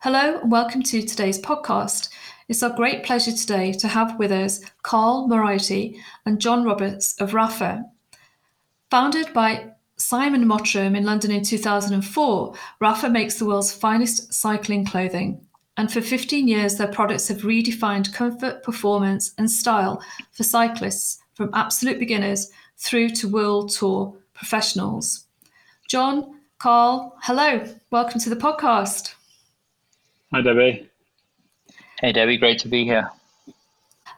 Hello, and welcome to today's podcast. It's our great pleasure today to have with us Carl Moriarty and John Roberts of Rapha. Founded by Simon Mottram in London in 2004, Rapha makes the world's finest cycling clothing. And for 15 years, their products have redefined comfort, performance, and style for cyclists from absolute beginners through to world tour professionals. John, Carl, hello, welcome to the podcast. Hi, Debbie. Hey, Debbie. Great to be here.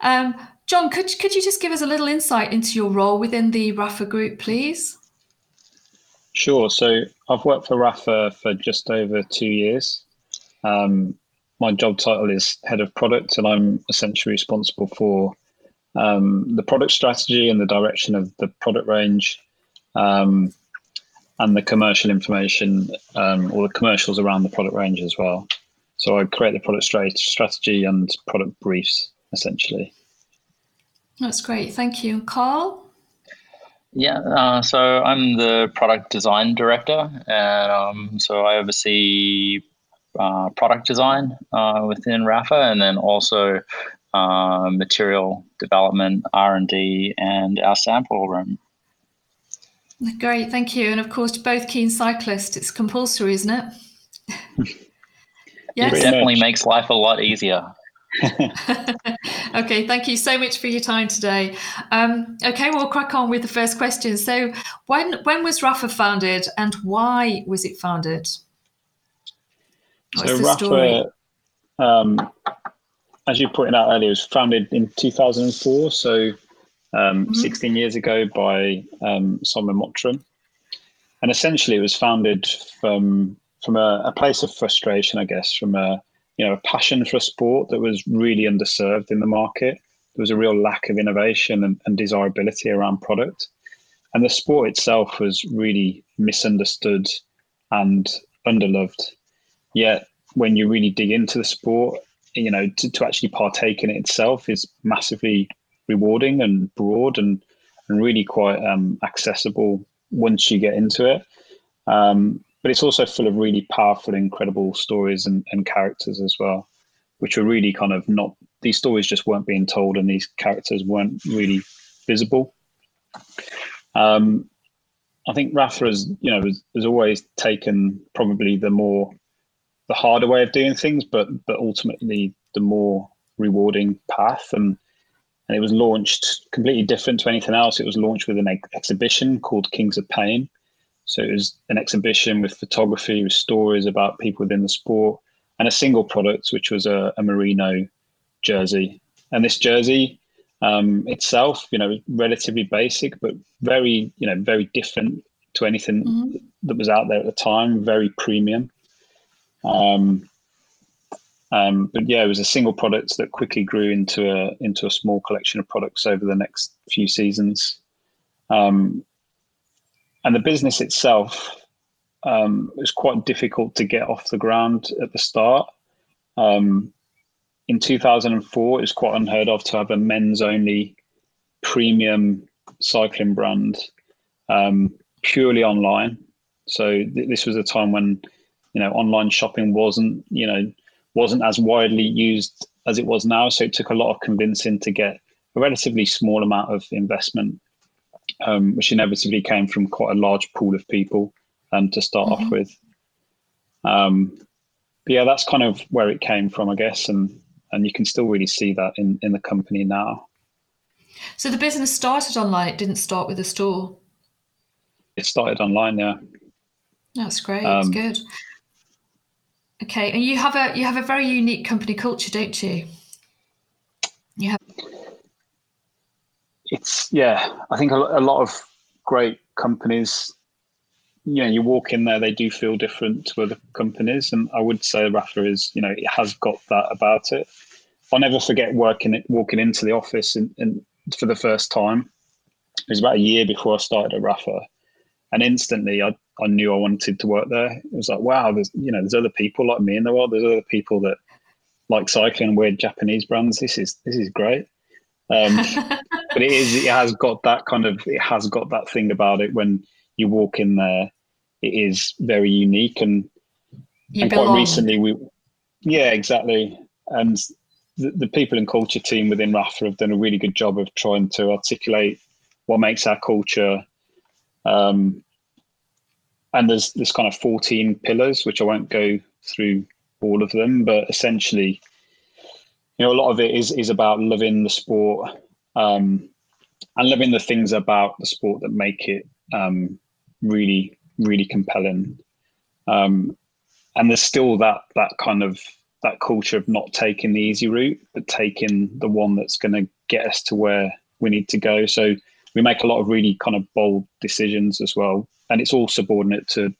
Um, John, could could you just give us a little insight into your role within the Rapha Group, please? Sure. So I've worked for Rapha for just over two years. Um, my job title is head of product, and I'm essentially responsible for um, the product strategy and the direction of the product range, um, and the commercial information um, or the commercials around the product range as well. So I create the product strategy and product briefs essentially. That's great. Thank you. Carl? Yeah, uh, so I'm the product design director, and um, so I oversee uh, product design uh, within Rapha, and then also uh, material development, R and D, and our sample room. Great, thank you. And of course, both keen cyclists, it's compulsory, isn't it? Yes. It definitely makes life a lot easier. okay, thank you so much for your time today. Um, okay, we'll crack on with the first question. So, when when was Rapha founded, and why was it founded? What's so Rapha, um, as you pointed out earlier, it was founded in 2004. So, um, mm-hmm. 16 years ago by um, Simon Mottram, and essentially it was founded from from a, a place of frustration, I guess, from a you know a passion for a sport that was really underserved in the market. There was a real lack of innovation and, and desirability around product, and the sport itself was really misunderstood and underloved. Yet, when you really dig into the sport, you know, to, to actually partake in it itself is massively rewarding and broad and and really quite um, accessible once you get into it. Um, but it's also full of really powerful, incredible stories and, and characters as well, which are really kind of not these stories just weren't being told and these characters weren't really visible. Um, I think Rapha has, you know, has, has, always taken probably the more, the harder way of doing things, but but ultimately the more rewarding path. And and it was launched completely different to anything else. It was launched with an ex- exhibition called Kings of Pain, so it was an exhibition with photography, with stories about people within the sport, and a single product, which was a, a merino jersey. And this jersey um, itself, you know, relatively basic, but very, you know, very different to anything mm-hmm. that was out there at the time. Very premium. Um, um, but yeah, it was a single product that quickly grew into a into a small collection of products over the next few seasons. Um, and the business itself um, was quite difficult to get off the ground at the start. Um, in 2004, it was quite unheard of to have a men's only premium cycling brand um, purely online. So th- this was a time when you know online shopping wasn't you know wasn't as widely used as it was now. So it took a lot of convincing to get a relatively small amount of investment um, which inevitably came from quite a large pool of people um, to start mm-hmm. off with. Um, but yeah, that's kind of where it came from, I guess, and and you can still really see that in in the company now. So the business started online; it didn't start with a store. It started online, yeah. That's great. That's um, good. Okay, and you have a you have a very unique company culture, don't you? You have it's yeah, I think a, a lot of great companies you know, you walk in there, they do feel different to other companies, and I would say Rapha is, you know, it has got that about it. I'll never forget working it, walking into the office and, and for the first time, it was about a year before I started at Rapha, and instantly I, I knew I wanted to work there. It was like, wow, there's you know there's other people like me in the world. There's other people that like cycling weird Japanese brands. This is this is great. Um, but it is it has got that kind of it has got that thing about it when you walk in there. It is very unique and, and quite recently we yeah exactly and the, the people and culture team within Rapha have done a really good job of trying to articulate what makes our culture um, and there's this kind of 14 pillars which i won't go through all of them but essentially you know a lot of it is is about loving the sport um, and loving the things about the sport that make it um, really really compelling. Um, and there's still that that kind of that culture of not taking the easy route but taking the one that's going to get us to where we need to go. So we make a lot of really kind of bold decisions as well. And it's all subordinate to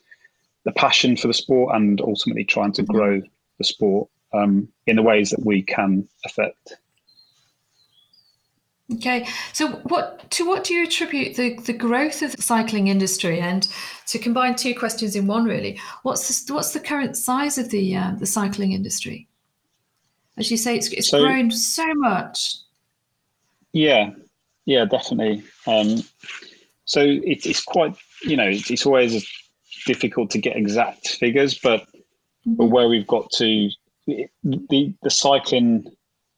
the passion for the sport and ultimately trying to grow the sport um, in the ways that we can affect. Okay, so what to what do you attribute the, the growth of the cycling industry? And to combine two questions in one, really, what's the, what's the current size of the uh, the cycling industry? As you say, it's, it's so, grown so much. Yeah, yeah, definitely. Um, so it, it's quite you know it's, it's always difficult to get exact figures, but mm-hmm. but where we've got to the the cycling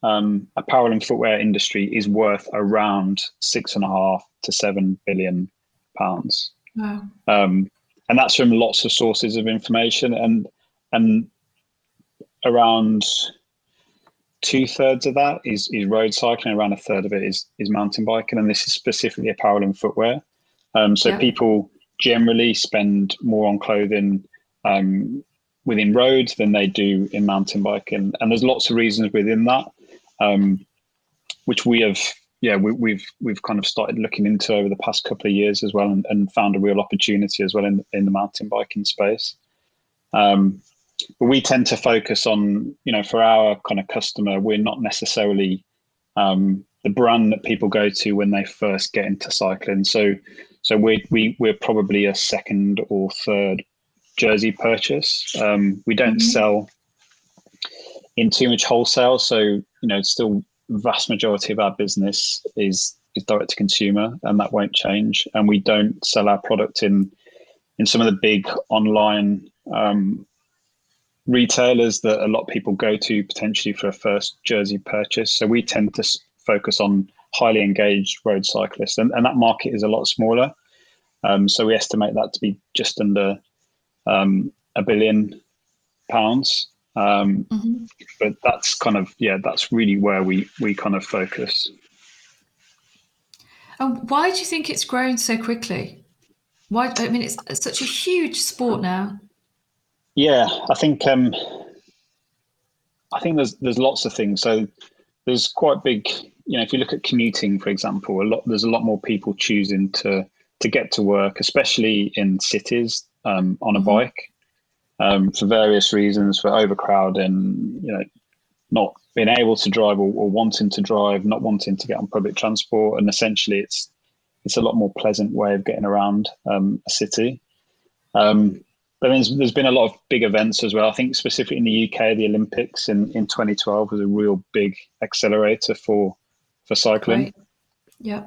um, apparel and footwear industry is worth around six and a half to seven billion pounds. Wow. Um, and that's from lots of sources of information and and around two thirds of that is, is road cycling around a third of it is is mountain biking and this is specifically apparel and footwear um, so yeah. people generally spend more on clothing um, within roads than they do in mountain biking, and there's lots of reasons within that, um, which we have. Yeah, we, we've we've kind of started looking into over the past couple of years as well, and, and found a real opportunity as well in in the mountain biking space. Um, but we tend to focus on, you know, for our kind of customer, we're not necessarily um, the brand that people go to when they first get into cycling. So, so we we we're probably a second or third jersey purchase. Um, we don't mm-hmm. sell in too much wholesale, so you know, still vast majority of our business is is direct to consumer, and that won't change. And we don't sell our product in in some of the big online um, retailers that a lot of people go to potentially for a first jersey purchase. So we tend to focus on highly engaged road cyclists, and, and that market is a lot smaller. Um, so we estimate that to be just under um, a billion pounds. Um, mm-hmm. But that's kind of yeah, that's really where we we kind of focus. And why do you think it's grown so quickly? Why? I mean, it's, it's such a huge sport now. Yeah, I think um, I think there's there's lots of things. So there's quite big. You know, if you look at commuting, for example, a lot there's a lot more people choosing to to get to work, especially in cities um, on a mm-hmm. bike um, for various reasons, for overcrowding, you know, not being able to drive or, or, wanting to drive, not wanting to get on public transport, and essentially it's it's a lot more pleasant way of getting around um, a city. Um, but there's, there's been a lot of big events as well. I think specifically in the UK, the Olympics in, in 2012 was a real big accelerator for for cycling. Right. Yeah.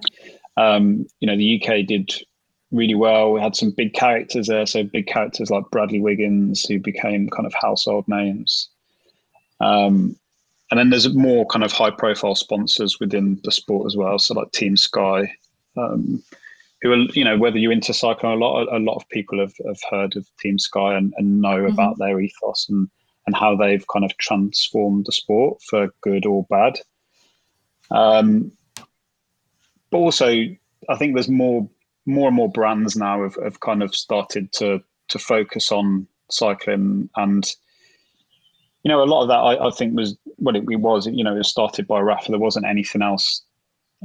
Um, you know, the UK did really well. We had some big characters there, so big characters like Bradley Wiggins, who became kind of household names. Um, and then there's more kind of high profile sponsors within the sport as well, so like Team Sky, um, who are you know whether you're into cycling a lot, a lot of people have, have heard of Team Sky and, and know mm-hmm. about their ethos and and how they've kind of transformed the sport for good or bad. Um, but also, I think there's more more and more brands now have, have kind of started to to focus on cycling. And you know a lot of that I, I think was well it, it, was you know it was started by Rapha. There wasn't anything else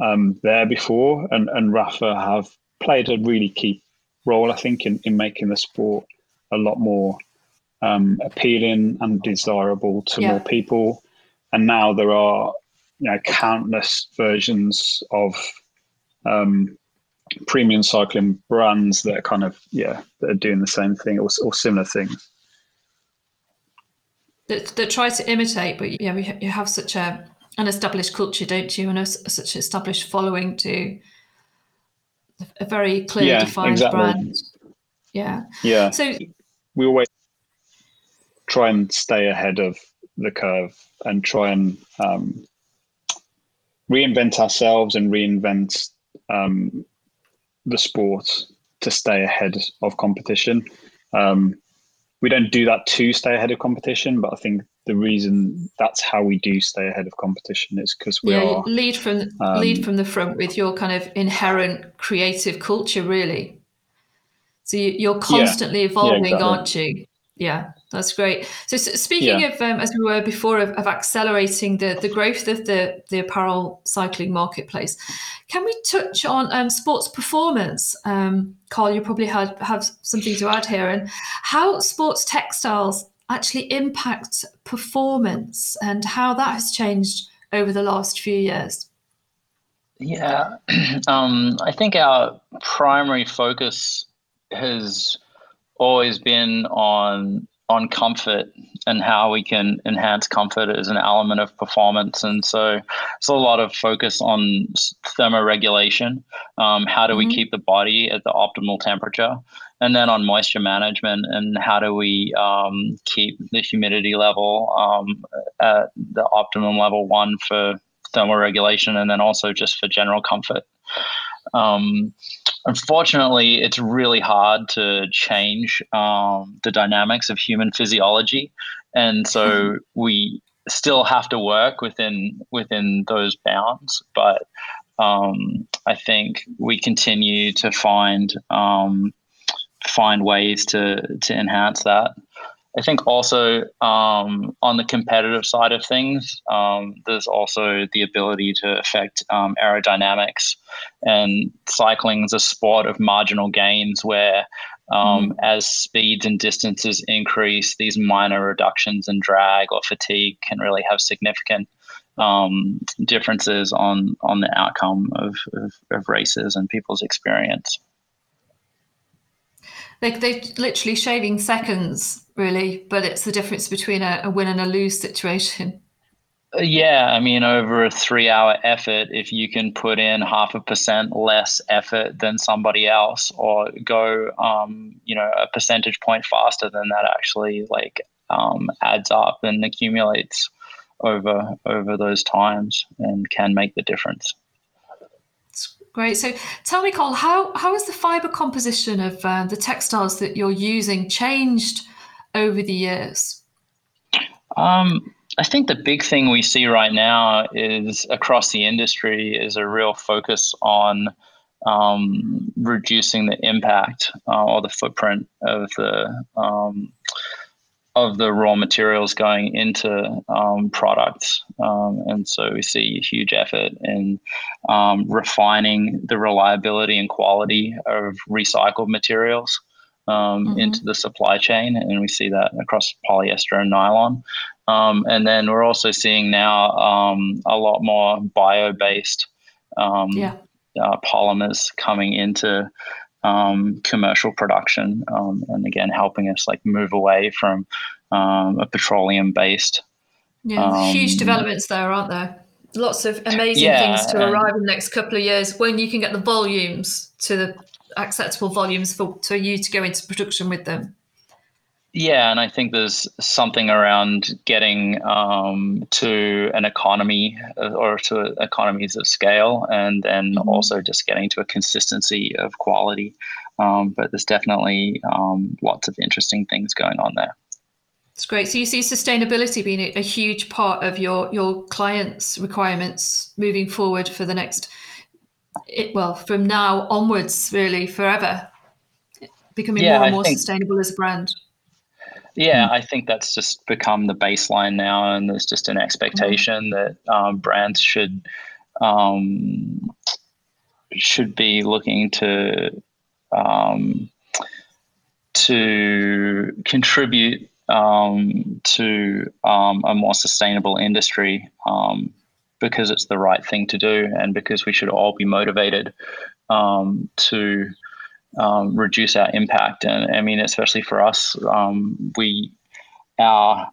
um, there before. And and Rapha have played a really key role I think in, in making the sport a lot more um, appealing and desirable to yeah. more people. And now there are you know countless versions of um, premium cycling brands that are kind of yeah that are doing the same thing or, or similar things. That, that try to imitate but yeah we, you have such a an established culture don't you? And a, such an established following to a very clear yeah, defined exactly. brand. Yeah. Yeah. So we always try and stay ahead of the curve and try and um, reinvent ourselves and reinvent um, the sport to stay ahead of competition. Um, we don't do that to stay ahead of competition, but I think the reason that's how we do stay ahead of competition is because we yeah, are lead from um, lead from the front with your kind of inherent creative culture, really. So you, are constantly yeah, evolving, yeah, exactly. aren't you? Yeah, that's great. So, so speaking yeah. of, um, as we were before, of, of, accelerating the, the growth of the, the apparel cycling marketplace, can we touch on um, sports performance? Um, Carl, you probably had, have something to add here, and how sports textiles actually impact performance and how that has changed over the last few years. Yeah, um, I think our primary focus has always been on on comfort and how we can enhance comfort as an element of performance. And so it's a lot of focus on thermoregulation. Um, how do mm-hmm. we keep the body at the optimal temperature? And then on moisture management and how do we um, keep the humidity level um, at the optimum level one for thermoregulation and then also just for general comfort. Um, unfortunately, it's really hard to change um, the dynamics of human physiology, and so we still have to work within within those bounds. But um, I think we continue to find um, find ways to to enhance that. I think also um, on the competitive side of things, um, there's also the ability to affect um, aerodynamics. And cycling is a sport of marginal gains where, mm. as speeds and distances increase, these minor reductions in drag or fatigue can really have significant um, differences on on the outcome of, of, of races and people's experience. Like they're literally shaving seconds, really, but it's the difference between a, a win and a lose situation. Uh, yeah, I mean, over a three hour effort, if you can put in half a percent less effort than somebody else or go, um, you know, a percentage point faster than that actually like um, adds up and accumulates over over those times and can make the difference. Great. So tell me, Cole, how, how has the fiber composition of uh, the textiles that you're using changed over the years? Um, I think the big thing we see right now is across the industry is a real focus on um, reducing the impact uh, or the footprint of the um, of the raw materials going into um, products. Um, and so we see a huge effort in um, refining the reliability and quality of recycled materials um, mm-hmm. into the supply chain. And we see that across polyester and nylon. Um, and then we're also seeing now um, a lot more bio based yeah. uh, polymers coming into um, commercial production, um, and again helping us like move away from um, a petroleum based. Yeah, huge um, developments there, aren't there? Lots of amazing yeah, things to arrive in the next couple of years when you can get the volumes to the acceptable volumes for to you to go into production with them. Yeah, and I think there's something around getting um, to an economy uh, or to economies of scale, and then mm-hmm. also just getting to a consistency of quality. Um, but there's definitely um, lots of interesting things going on there. It's great. So you see sustainability being a, a huge part of your your clients' requirements moving forward for the next, it, well, from now onwards, really forever, becoming yeah, more and more think- sustainable as a brand. Yeah, hmm. I think that's just become the baseline now, and there's just an expectation mm-hmm. that um, brands should um, should be looking to um, to contribute um, to um, a more sustainable industry um, because it's the right thing to do, and because we should all be motivated um, to um, reduce our impact. And I mean, especially for us, um, we our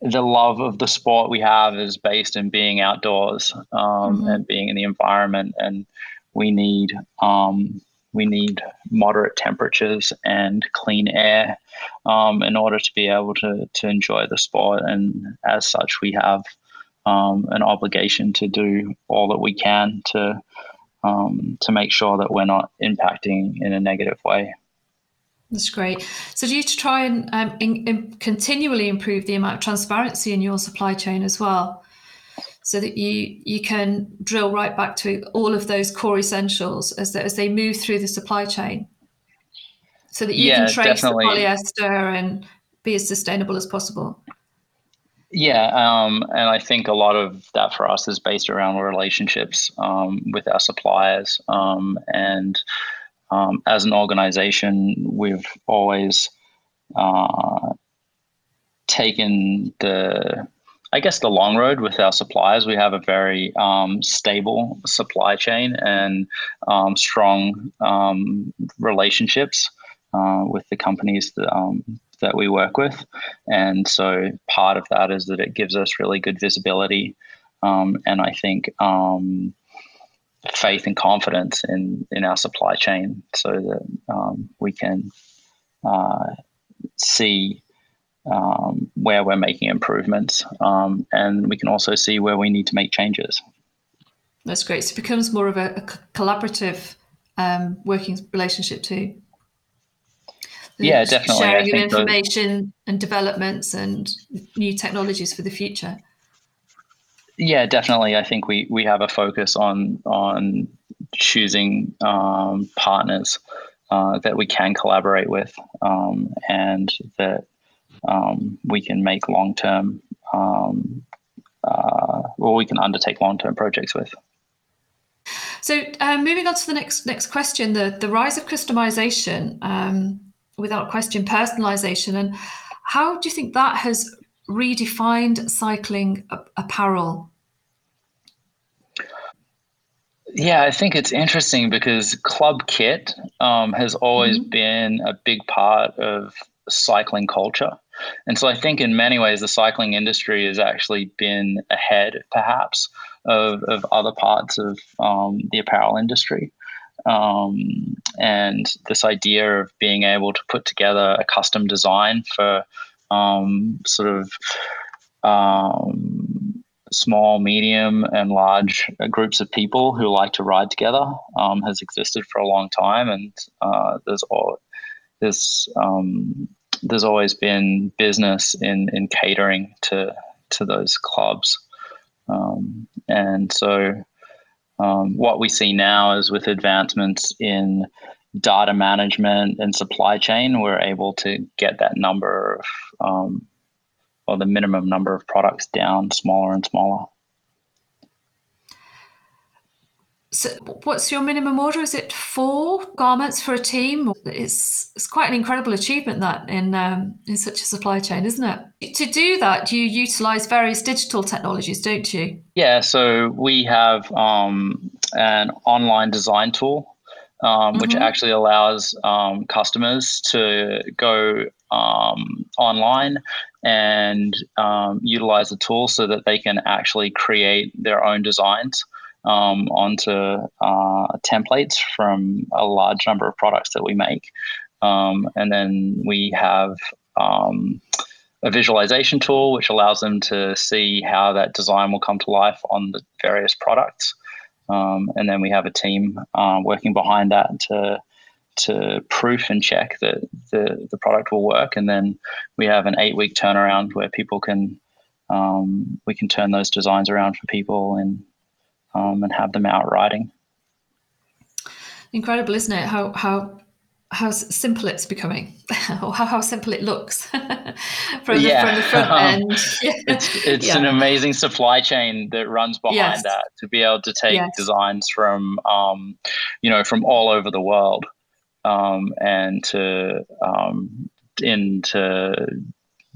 the love of the sport we have is based in being outdoors um, mm-hmm. and being in the environment, and we need um, we need moderate temperatures and clean air um, in order to be able to to enjoy the sport. And as such, we have um, an obligation to do all that we can to um, to make sure that we're not impacting in a negative way. That's great. So, do you try and um, in, in continually improve the amount of transparency in your supply chain as well, so that you you can drill right back to all of those core essentials as they, as they move through the supply chain, so that you yeah, can trace definitely. the polyester and be as sustainable as possible. Yeah, um, and I think a lot of that for us is based around relationships um, with our suppliers um, and um, as an organization, we've always uh, taken the, I guess, the long road with our suppliers. We have a very um, stable supply chain and um, strong um, relationships uh, with the companies that, um, that we work with. And so part of that is that it gives us really good visibility. Um, and I think faith and confidence in in our supply chain so that um, we can uh, see um, where we're making improvements um, and we can also see where we need to make changes. That's great. So it becomes more of a, a collaborative um, working relationship too. Yeah, definitely. Sharing of information and developments and new technologies for the future. Yeah, definitely. I think we we have a focus on on choosing um, partners uh, that we can collaborate with um, and that um, we can make long term um, uh, or we can undertake long term projects with. So, uh, moving on to the next next question, the the rise of customization, um, without question, personalization, and how do you think that has redefined cycling apparel? Yeah, I think it's interesting because club kit um, has always mm-hmm. been a big part of cycling culture. And so I think in many ways the cycling industry has actually been ahead, perhaps, of, of other parts of um, the apparel industry. Um, and this idea of being able to put together a custom design for um, sort of um, small, medium, and large groups of people who like to ride together um, has existed for a long time, and uh, there's all, um, there's always been business in in catering to to those clubs, um, and so um, what we see now is with advancements in data management and supply chain, we're able to get that number of um, or the minimum number of products down smaller and smaller. So, what's your minimum order? Is it four garments for a team? It's it's quite an incredible achievement that in um, in such a supply chain, isn't it? To do that, you utilize various digital technologies, don't you? Yeah. So we have um, an online design tool um, mm-hmm. which actually allows um, customers to go um, online and um, utilize the tool so that they can actually create their own designs um, onto uh, templates from a large number of products that we make. Um, and then we have a visualization tool which allows them to see how that design will come to life on the various products. Um, and then we have a team uh, working behind that to to proof and check that the, the product will work. And then we have an eight week turnaround where people can um, we can turn those designs around for people and um, and have them out riding. Incredible, isn't it? How how how simple it's becoming, or how, how simple it looks from, yeah. the, from the front end. it's it's yeah. an amazing supply chain that runs behind yes. that to be able to take yes. designs from um, you know from all over the world um, and to um, into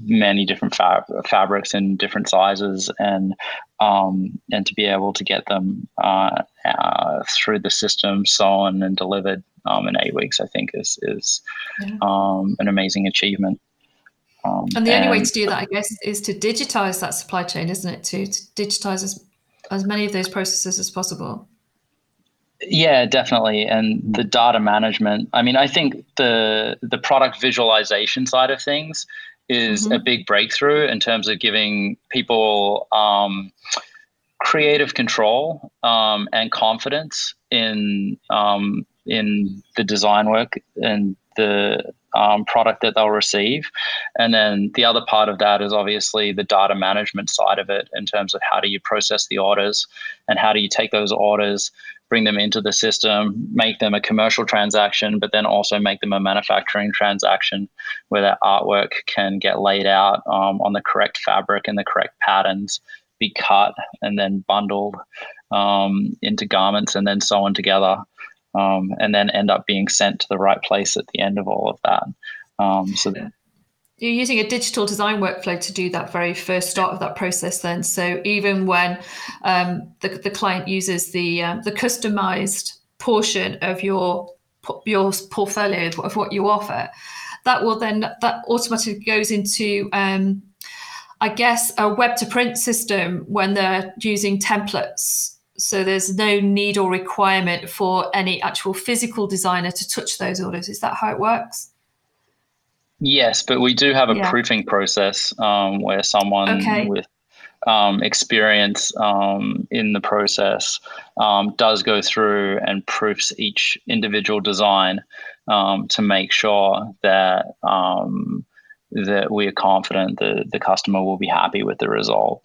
many different fab- fabrics in different sizes and um, and to be able to get them uh, uh, through the system, sewn and delivered um, in eight weeks, I think is is yeah. um, an amazing achievement. Um, and the and, only way to do that, I guess, is to digitize that supply chain, isn't it? To, to digitize as, as many of those processes as possible. Yeah, definitely. And the data management. I mean, I think the the product visualization side of things is mm-hmm. a big breakthrough in terms of giving people um, creative control um, and confidence in um, in the design work and the um, product that they'll receive. And then the other part of that is obviously the data management side of it in terms of how do you process the orders and how do you take those orders, bring them into the system, make them a commercial transaction, but then also make them a manufacturing transaction where that artwork can get laid out um, on the correct fabric and the correct patterns, be cut and then bundled um, into garments and then sewn together um, and then end up being sent to the right place at the end of all of that. Um, so you're using a digital design workflow to do that very first start of that process then so even when um, the, the client uses the um, the customized portion of your your portfolio of what you offer that will then that automatically goes into um, i guess a web to print system when they're using templates so there's no need or requirement for any actual physical designer to touch those orders. Is that how it works? Yes, but we do have a yeah. proofing process um, where someone okay. with um, experience um, in the process um, does go through and proofs each individual design um, to make sure that um, that we are confident that the customer will be happy with the result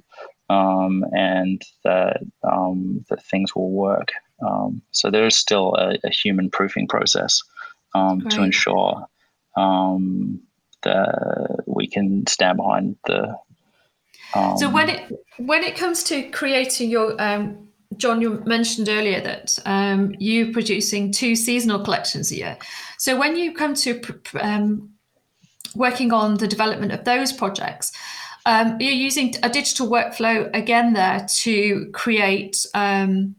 um, and that um, that things will work. Um, so there is still a, a human proofing process um, to ensure um, that we can stand behind the. so when it when it comes to creating your um, John, you mentioned earlier that um, you producing two seasonal collections a year. So when you come to um, working on the development of those projects, um, you're using a digital workflow again there to create um,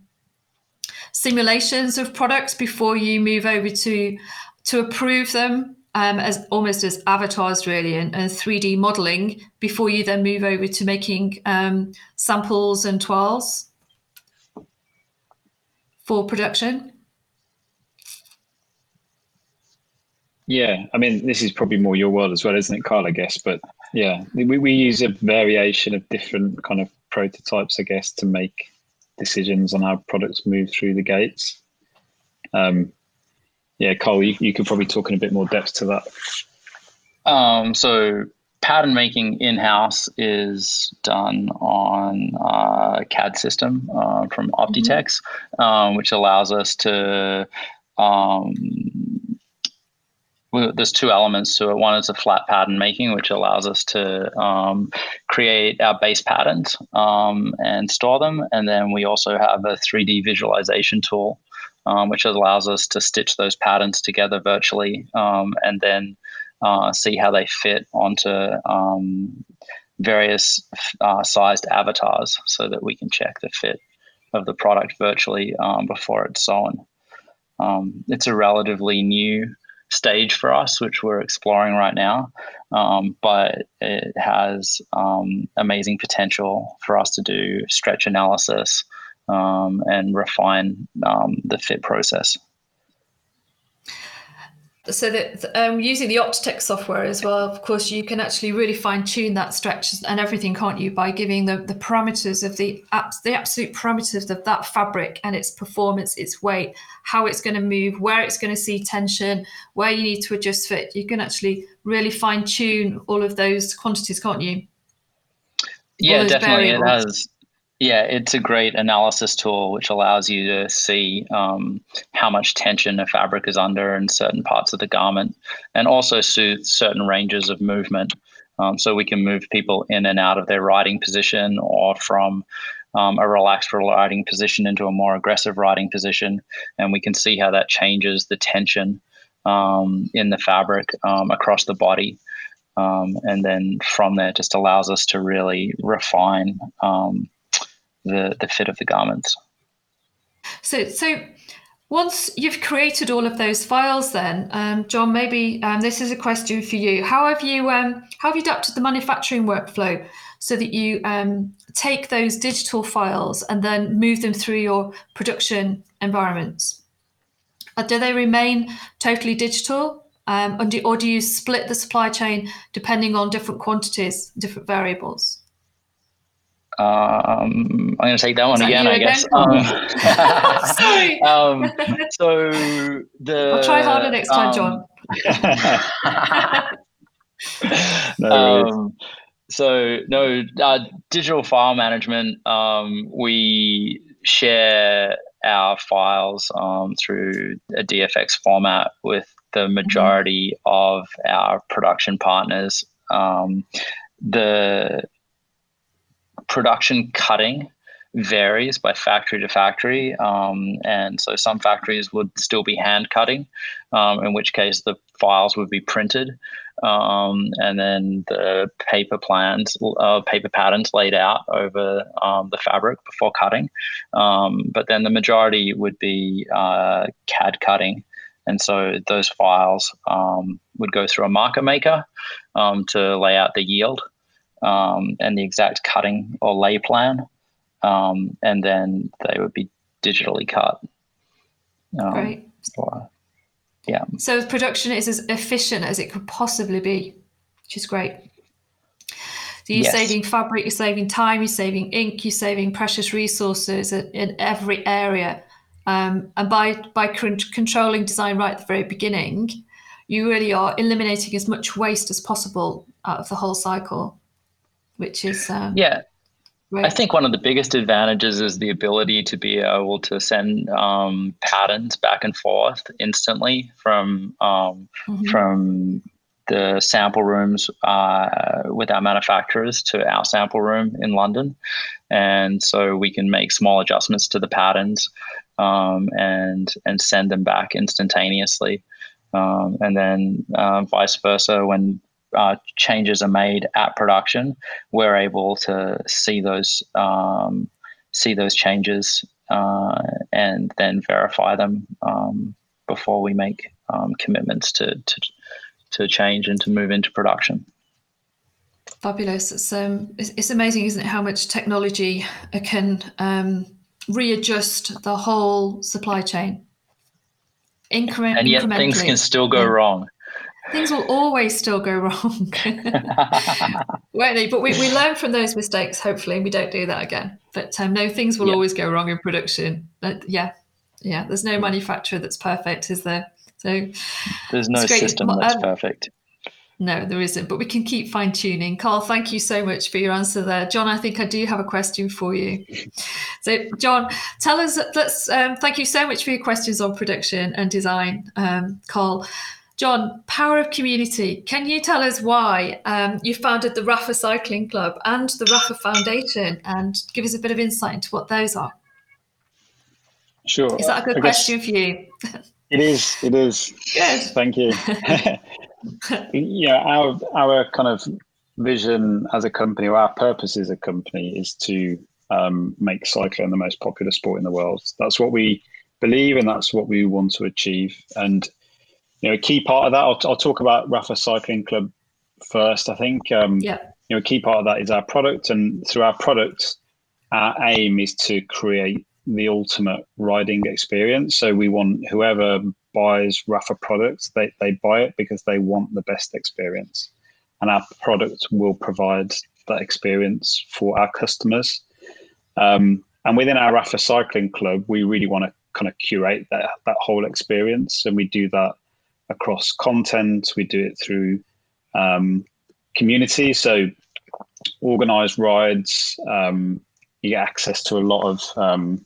simulations of products before you move over to to approve them um, as almost as avatars really and, and, 3D modeling before you then move over to making um, samples and toiles for production. Yeah, I mean, this is probably more your world as well, isn't it, Carl? I guess, but yeah, we, we use a variation of different kind of prototypes, I guess, to make decisions on how products move through the gates. Um, yeah, Carl, you, you could probably talk in a bit more depth to that. Um, so pattern making in house is done on a CAD system uh, from Optitex, mm-hmm. um, which allows us to um, there's two elements to it. One is a flat pattern making, which allows us to um, create our base patterns um, and store them. And then we also have a 3D visualization tool, um, which allows us to stitch those patterns together virtually um, and then uh, see how they fit onto um, various uh, sized avatars so that we can check the fit of the product virtually um, before it's sewn. it's a relatively new stage for us, which we're exploring right now. Um, but it has um, amazing potential for us to do stretch analysis um, and refine um, the fit process so that um, using the Optitex software as well, of course, you can actually really fine tune that stretch and everything, can't you? By giving the, the parameters of the the absolute parameters of that fabric and its performance, its weight, how it's going to move, where it's going to see tension, where you need to adjust fit. You can actually really fine tune all of those quantities, can't you? Yeah, definitely. Variables. It has yeah, it's a great analysis tool which allows you to see um, how much tension a fabric is under in certain parts of the garment and also suit certain ranges of movement. Um, so we can move people in and out of their riding position or from um, a relaxed riding position into a more aggressive riding position. And we can see how that changes the tension um, in the fabric um, across the body. Um, and then from there, just allows us to really refine um, the, the fit of the garments. So, so once you've created all of those files, then um, John, maybe um, this is a question for you. How have you um, how have you adapted the manufacturing workflow so that you um, take those digital files and then move them through your production environments? Uh, do they remain totally digital, um, do, or do you split the supply chain depending on different quantities, different variables? Um, I'm going to take that one again, I guess. Um, Sorry. um, so the I'll try harder next time, John. no um, so no uh, digital file management. Um, we share our files um, through a DFX format with the majority mm-hmm. of our production partners. Um, the production cutting varies by factory to factory. Um, and so some factories would still be hand cutting, um, in which case the files would be printed. Um, and then the paper plans, uh, paper patterns laid out over um, the fabric before cutting. Um, but then the majority would be uh, CAD cutting. And so those files um, would go through a marker maker to lay out the yield um, and the exact cutting or lay plan, um, and then they would be digitally cut. Um, Great. Or, yeah. So production is as efficient as it could possibly be, which is great. So you're yes. saving fabric, you're saving time, you're saving ink, you're saving precious resources in every area. Um, and by by controlling design right at the very beginning, you really are eliminating as much waste as possible out of the whole cycle which is um, yeah. Right. I think one of the biggest advantages is the ability to be able to send um, patterns back and forth instantly from um, mm-hmm. from the sample rooms uh, with our manufacturers to our sample room in London, and so we can make small adjustments to the patterns um, and and send them back instantaneously. Um, and then uh, vice versa when uh, changes are made at production, we're able to see those um, see those changes uh, and then verify them um, before we make um, commitments to, to to change and to move into production. Fabulous! It's um, it's, it's amazing, isn't it, how much technology can um, readjust the whole supply chain. Increment, and yet things can still go yeah. wrong things will always still go wrong, won't they? But we, we learn from those mistakes, hopefully, and we don't do that again. But um, no, things will yep. always go wrong in production. But yeah, yeah, there's no manufacturer that's perfect, is there? So there's no system that's um, perfect. No, there isn't, but we can keep fine tuning. Carl, thank you so much for your answer there. John, I think I do have a question for you. So, John, tell us, let's um, thank you so much for your questions on production and design, um, Carl. John, power of community. Can you tell us why um, you founded the Rapha Cycling Club and the Rapha Foundation and give us a bit of insight into what those are? Sure. Is that a good question for you? It is. It is. Good. Thank you. yeah, our our kind of vision as a company, or our purpose as a company, is to um, make cycling the most popular sport in the world. That's what we believe, and that's what we want to achieve. And you know, a key part of that, I'll, I'll talk about Rapha Cycling Club first. I think, um, yeah. you know, a key part of that is our product, and through our product, our aim is to create the ultimate riding experience. So we want whoever buys Rapha products, they, they buy it because they want the best experience. And our product will provide that experience for our customers. Um, and within our Rapha Cycling Club, we really want to kind of curate that, that whole experience. And we do that across content. We do it through um, community. So organized rides. Um, you get access to a lot of um,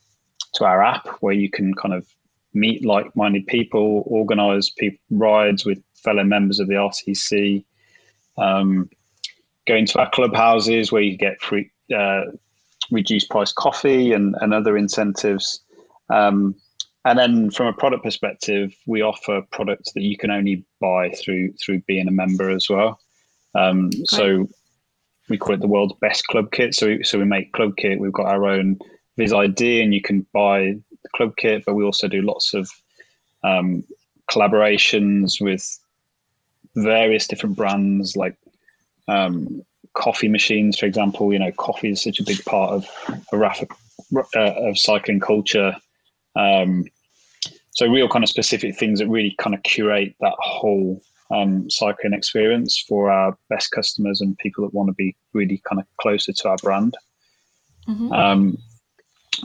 to our app where you can kind of meet like-minded people, organize people rides with fellow members of the RCC. Um, go into our clubhouses where you get free uh, reduced price coffee and, and other incentives. Um, and then from a product perspective, we offer products that you can only buy through through being a member as well. Um, so we call it the world's best club kit. So we, so we make club kit. We've got our own Viz ID, and you can buy the club kit, but we also do lots of um, collaborations with various different brands like um, coffee machines, for example. You know, coffee is such a big part of a uh, of cycling culture. Um, so real kind of specific things that really kind of curate that whole um, cycling experience for our best customers and people that want to be really kind of closer to our brand. Mm-hmm. Um,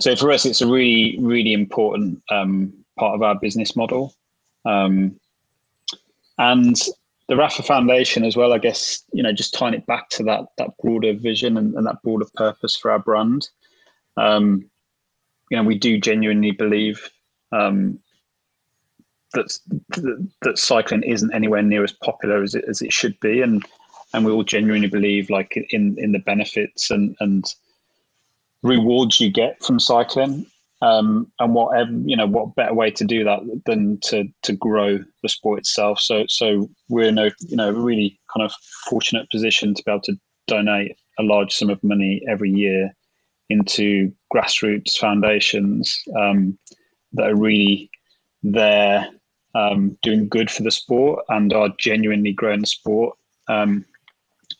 so for us, it's a really, really important um, part of our business model. Um, and the Rapha Foundation as well, I guess, you know, just tying it back to that that broader vision and, and that broader purpose for our brand. Um, you know, we do genuinely believe um, that, that, cycling isn't anywhere near as popular as it as it should be, and and we all genuinely believe like in in the benefits and and rewards you get from cycling. Um, and whatever you know, what better way to do that than to to grow the sport itself? So so we're in a you know really kind of fortunate position to be able to donate a large sum of money every year into grassroots foundations um, that are really there um, doing good for the sport and are genuinely growing the sport. Um,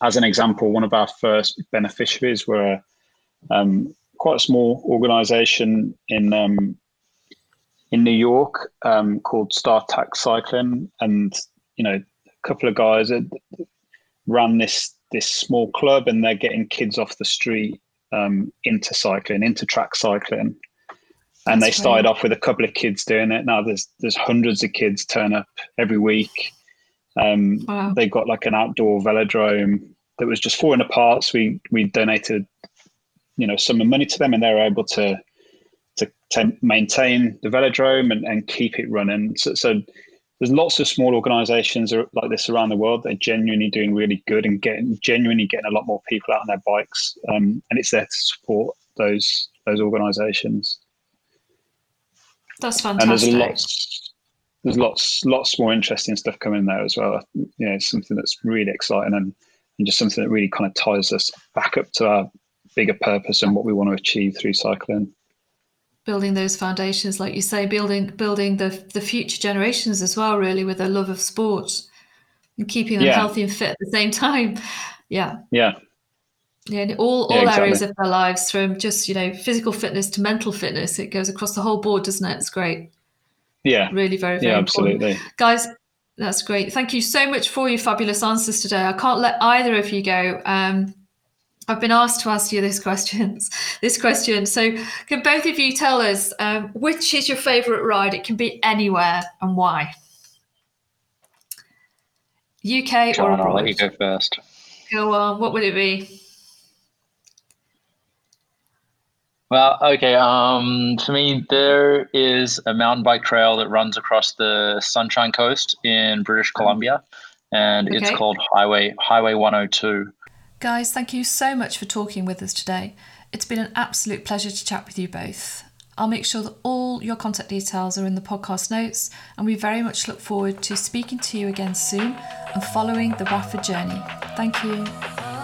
as an example, one of our first beneficiaries were um, quite a small organization in um, in New York um, called Star Track Cycling, and you know, a couple of guys ran this this small club, and they're getting kids off the street um, into cycling, into track cycling. And That's they started great. off with a couple of kids doing it. Now there's there's hundreds of kids turn up every week. Um, wow. They got like an outdoor velodrome that was just falling apart. So we we donated, you know, some money to them, and they were able to to, to maintain the velodrome and, and keep it running. So, so there's lots of small organizations like this around the world that are genuinely doing really good and getting genuinely getting a lot more people out on their bikes um, and it's there to support those those organizations. That's fantastic and there's lots there's lots lots more interesting stuff coming there as well. You know it's something that's really exciting and, and just something that really kind of ties us back up to our bigger purpose and what we want to achieve through cycling building those foundations, like you say, building building the the future generations as well, really, with a love of sport and keeping them yeah. healthy and fit at the same time. Yeah. Yeah. Yeah, in all, all exactly. areas of their lives, from just you know physical fitness to mental fitness, it goes across the whole board, doesn't it? It's great. Yeah, really, very, very yeah, important. absolutely, guys. That's great. Thank you so much for your fabulous answers today. I can't let either of you go. Um, I've been asked to ask you this questions, this question. So, can both of you tell us um, which is your favourite ride? It can be anywhere and why. UK John, or abroad? I'll let you go first. Go on. What would it be? Well, okay. Um, for me, there is a mountain bike trail that runs across the Sunshine Coast in British Columbia, and okay. it's called Highway Highway 102. Guys, thank you so much for talking with us today. It's been an absolute pleasure to chat with you both. I'll make sure that all your contact details are in the podcast notes, and we very much look forward to speaking to you again soon and following the Rapha journey. Thank you.